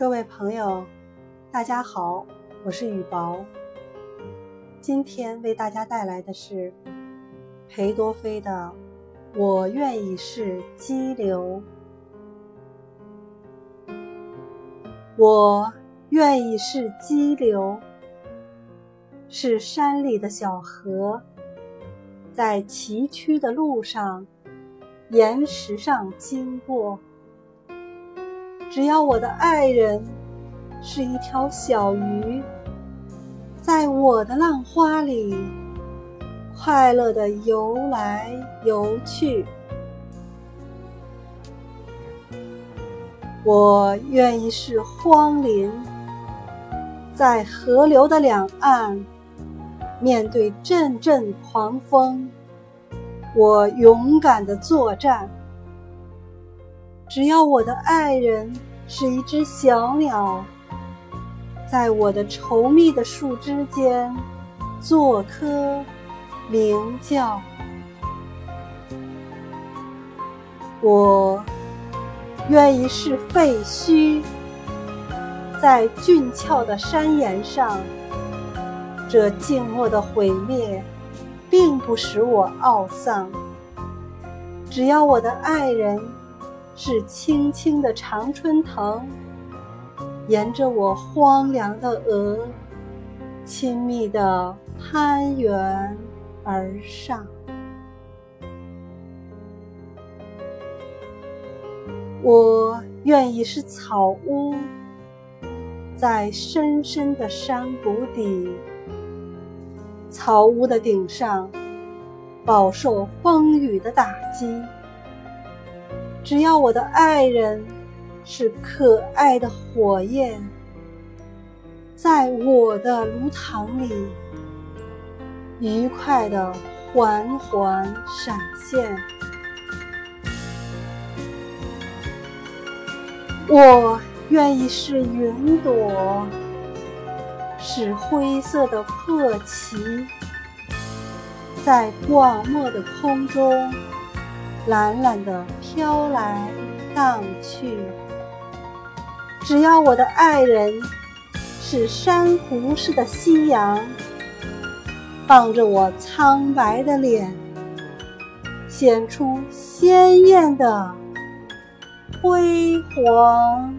各位朋友，大家好，我是雨薄。今天为大家带来的是裴多菲的《我愿意是激流》。我愿意是激流，是山里的小河，在崎岖的路上、岩石上经过。只要我的爱人是一条小鱼，在我的浪花里快乐地游来游去，我愿意是荒林，在河流的两岸，面对阵阵狂风，我勇敢地作战。只要我的爱人是一只小鸟，在我的稠密的树枝间做棵鸣叫，我愿意是废墟，在峻峭的山岩上，这静默的毁灭并不使我懊丧。只要我的爱人。是青青的常春藤，沿着我荒凉的额，亲密的攀援而上。我愿意是草屋，在深深的山谷底，草屋的顶上，饱受风雨的打击。只要我的爱人是可爱的火焰，在我的炉膛里愉快地缓缓闪现，我愿意是云朵，是灰色的破旗，在广漠的空中。懒懒地飘来荡去，只要我的爱人是珊瑚似的夕阳，傍着我苍白的脸，显出鲜艳的辉煌。